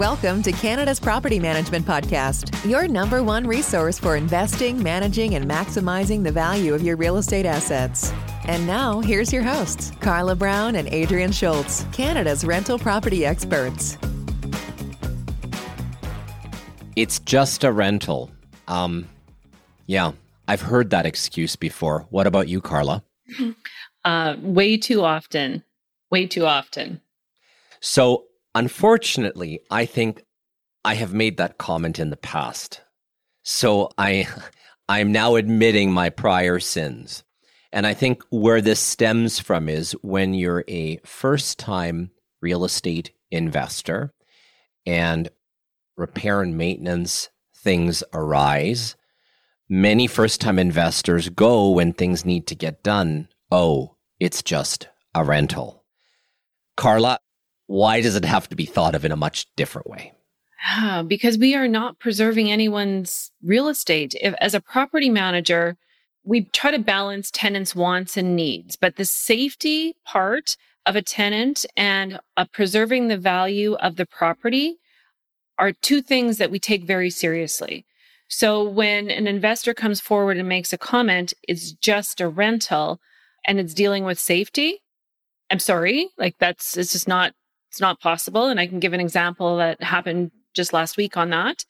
Welcome to Canada's Property Management Podcast, your number one resource for investing, managing, and maximizing the value of your real estate assets. And now, here's your hosts, Carla Brown and Adrian Schultz, Canada's rental property experts. It's just a rental. Um, yeah, I've heard that excuse before. What about you, Carla? Uh, way too often. Way too often. So, unfortunately, I think I have made that comment in the past. So I I'm now admitting my prior sins. And I think where this stems from is when you're a first-time real estate investor and repair and maintenance things arise, many first-time investors go when things need to get done, oh, it's just a rental. Carla, why does it have to be thought of in a much different way? because we are not preserving anyone's real estate. If, as a property manager, we try to balance tenants' wants and needs, but the safety part of a tenant and uh, preserving the value of the property are two things that we take very seriously. So when an investor comes forward and makes a comment, it's just a rental and it's dealing with safety. I'm sorry, like that's it's just not it's not possible. And I can give an example that happened just last week on that.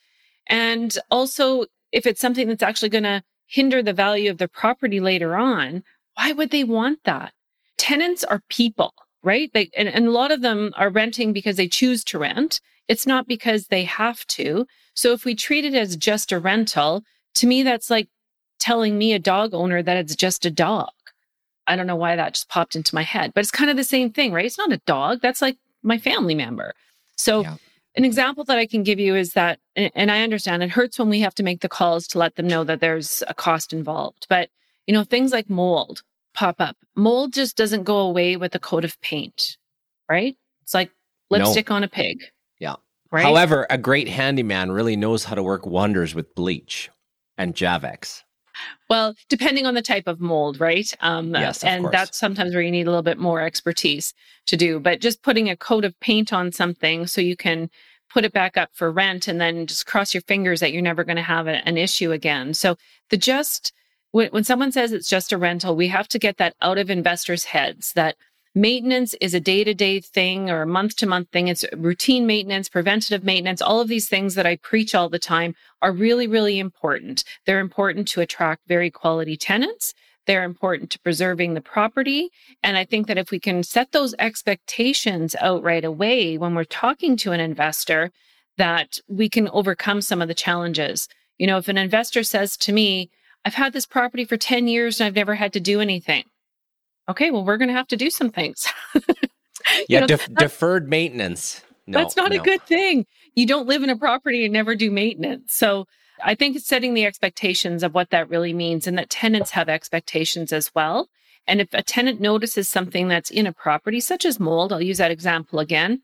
And also, if it's something that's actually going to hinder the value of the property later on, why would they want that? Tenants are people, right? They, and, and a lot of them are renting because they choose to rent. It's not because they have to. So if we treat it as just a rental, to me, that's like telling me, a dog owner, that it's just a dog. I don't know why that just popped into my head, but it's kind of the same thing, right? It's not a dog. That's like my family member. So, yeah. an example that I can give you is that, and I understand it hurts when we have to make the calls to let them know that there's a cost involved, but you know, things like mold pop up. Mold just doesn't go away with a coat of paint, right? It's like lipstick no. on a pig. Yeah. Right. However, a great handyman really knows how to work wonders with bleach and Javex. Well, depending on the type of mold, right? Um, yes, and course. that's sometimes where you need a little bit more expertise to do. But just putting a coat of paint on something so you can put it back up for rent and then just cross your fingers that you're never going to have a, an issue again. So the just when, when someone says it's just a rental, we have to get that out of investors' heads that Maintenance is a day to day thing or a month to month thing. It's routine maintenance, preventative maintenance. All of these things that I preach all the time are really, really important. They're important to attract very quality tenants. They're important to preserving the property. And I think that if we can set those expectations out right away when we're talking to an investor, that we can overcome some of the challenges. You know, if an investor says to me, I've had this property for 10 years and I've never had to do anything okay, well, we're going to have to do some things. yeah, know, def- deferred maintenance. No, that's not no. a good thing. You don't live in a property and never do maintenance. So I think it's setting the expectations of what that really means and that tenants have expectations as well. And if a tenant notices something that's in a property, such as mold, I'll use that example again.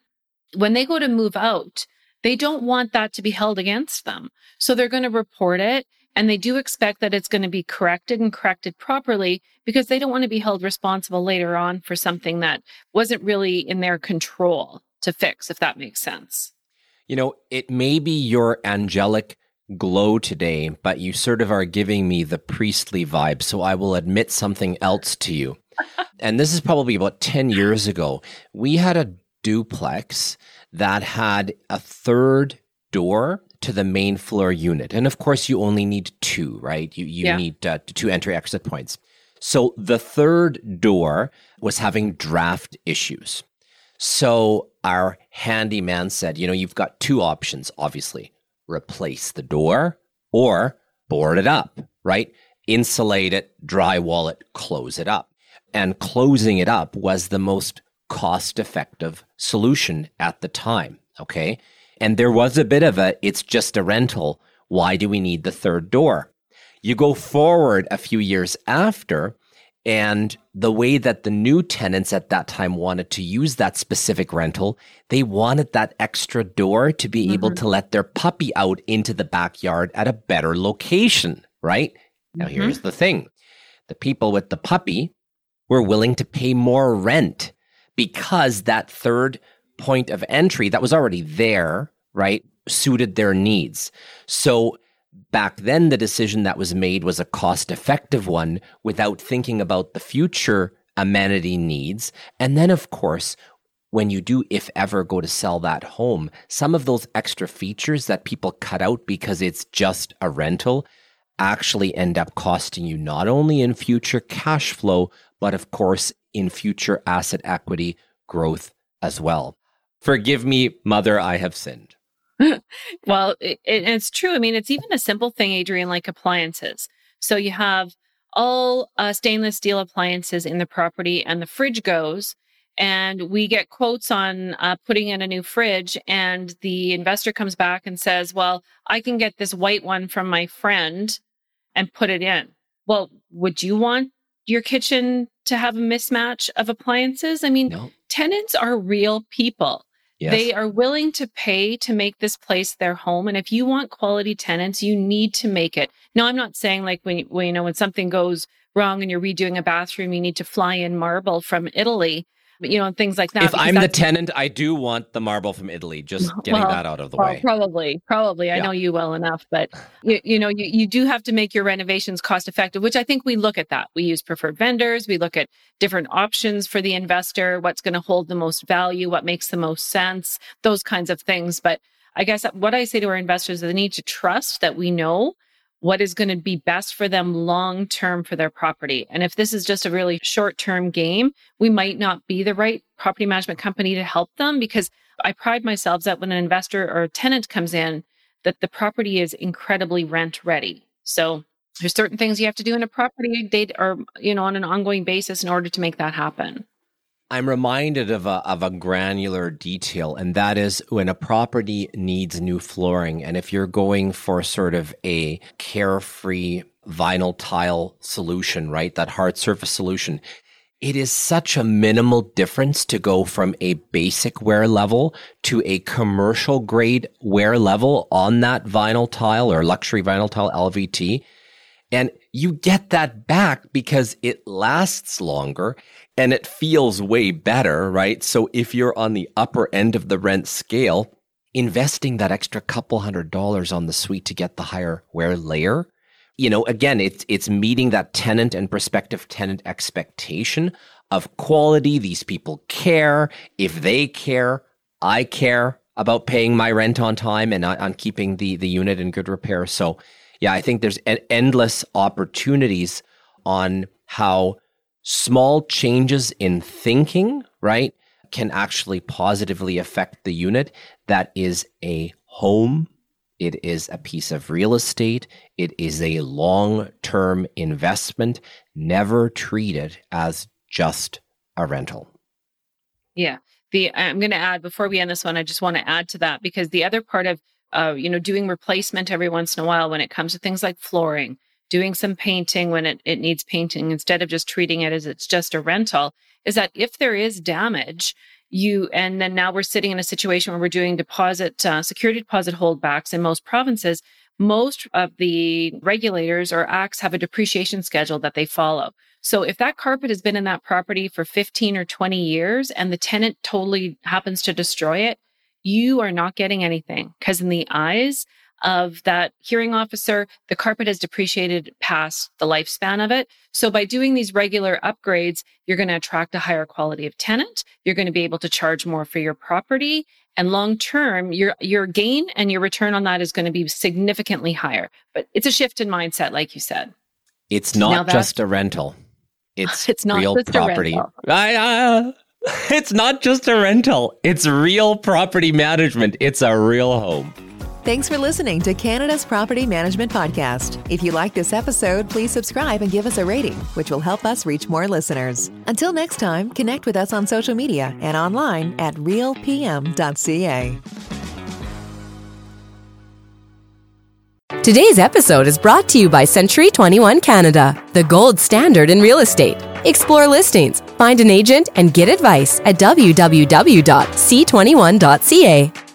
When they go to move out, they don't want that to be held against them. So they're going to report it and they do expect that it's going to be corrected and corrected properly because they don't want to be held responsible later on for something that wasn't really in their control to fix, if that makes sense. You know, it may be your angelic glow today, but you sort of are giving me the priestly vibe. So I will admit something else to you. and this is probably about 10 years ago. We had a duplex that had a third door to the main floor unit. And of course, you only need two, right? You, you yeah. need uh, two entry exit points. So the third door was having draft issues. So our handyman said, you know, you've got two options, obviously replace the door or board it up, right? Insulate it, drywall it, close it up. And closing it up was the most cost effective solution at the time. Okay. And there was a bit of a, it's just a rental. Why do we need the third door? You go forward a few years after, and the way that the new tenants at that time wanted to use that specific rental, they wanted that extra door to be mm-hmm. able to let their puppy out into the backyard at a better location, right? Mm-hmm. Now, here's the thing the people with the puppy were willing to pay more rent because that third point of entry that was already there, right, suited their needs. So back then, the decision that was made was a cost effective one without thinking about the future amenity needs. And then, of course, when you do, if ever, go to sell that home, some of those extra features that people cut out because it's just a rental actually end up costing you not only in future cash flow, but of course in future asset equity growth as well. Forgive me, mother, I have sinned. well, it, it's true. I mean, it's even a simple thing, Adrian, like appliances. So you have all uh, stainless steel appliances in the property, and the fridge goes. And we get quotes on uh, putting in a new fridge, and the investor comes back and says, Well, I can get this white one from my friend and put it in. Well, would you want your kitchen to have a mismatch of appliances? I mean, no. tenants are real people. Yes. They are willing to pay to make this place their home. And if you want quality tenants, you need to make it. Now, I'm not saying like when, when you know, when something goes wrong and you're redoing a bathroom, you need to fly in marble from Italy you know, things like that. If I'm the tenant, I do want the marble from Italy. Just getting well, that out of the well, way. Probably, probably. I yeah. know you well enough, but you, you know, you, you do have to make your renovations cost effective, which I think we look at that. We use preferred vendors. We look at different options for the investor, what's going to hold the most value, what makes the most sense, those kinds of things. But I guess what I say to our investors is they need to trust that we know what is going to be best for them long term for their property. And if this is just a really short term game, we might not be the right property management company to help them because I pride myself that when an investor or a tenant comes in, that the property is incredibly rent ready. So there's certain things you have to do in a property date or you know on an ongoing basis in order to make that happen. I'm reminded of a, of a granular detail, and that is when a property needs new flooring. And if you're going for sort of a carefree vinyl tile solution, right? That hard surface solution, it is such a minimal difference to go from a basic wear level to a commercial grade wear level on that vinyl tile or luxury vinyl tile LVT. And you get that back because it lasts longer and it feels way better, right? So if you're on the upper end of the rent scale, investing that extra couple hundred dollars on the suite to get the higher wear layer, you know, again, it's it's meeting that tenant and prospective tenant expectation of quality. These people care. If they care, I care about paying my rent on time and on keeping the the unit in good repair. So, yeah, I think there's endless opportunities on how small changes in thinking, right, can actually positively affect the unit. That is a home. It is a piece of real estate. It is a long term investment. Never treat it as just a rental. Yeah. The I'm going to add before we end this one, I just want to add to that because the other part of uh, you know doing replacement every once in a while when it comes to things like flooring doing some painting when it, it needs painting instead of just treating it as it's just a rental is that if there is damage, you and then now we're sitting in a situation where we're doing deposit uh, security deposit holdbacks in most provinces most of the regulators or acts have a depreciation schedule that they follow. So if that carpet has been in that property for 15 or 20 years and the tenant totally happens to destroy it you are not getting anything because in the eyes of that hearing officer, the carpet has depreciated past the lifespan of it. So by doing these regular upgrades, you're going to attract a higher quality of tenant. You're going to be able to charge more for your property. And long term, your, your gain and your return on that is going to be significantly higher. But it's a shift in mindset, like you said. It's not just a rental. It's, it's not real property. I, uh, it's not just a rental. It's real property management. It's a real home. Thanks for listening to Canada's Property Management Podcast. If you like this episode, please subscribe and give us a rating, which will help us reach more listeners. Until next time, connect with us on social media and online at realpm.ca. Today's episode is brought to you by Century 21 Canada, the gold standard in real estate. Explore listings, find an agent, and get advice at www.c21.ca.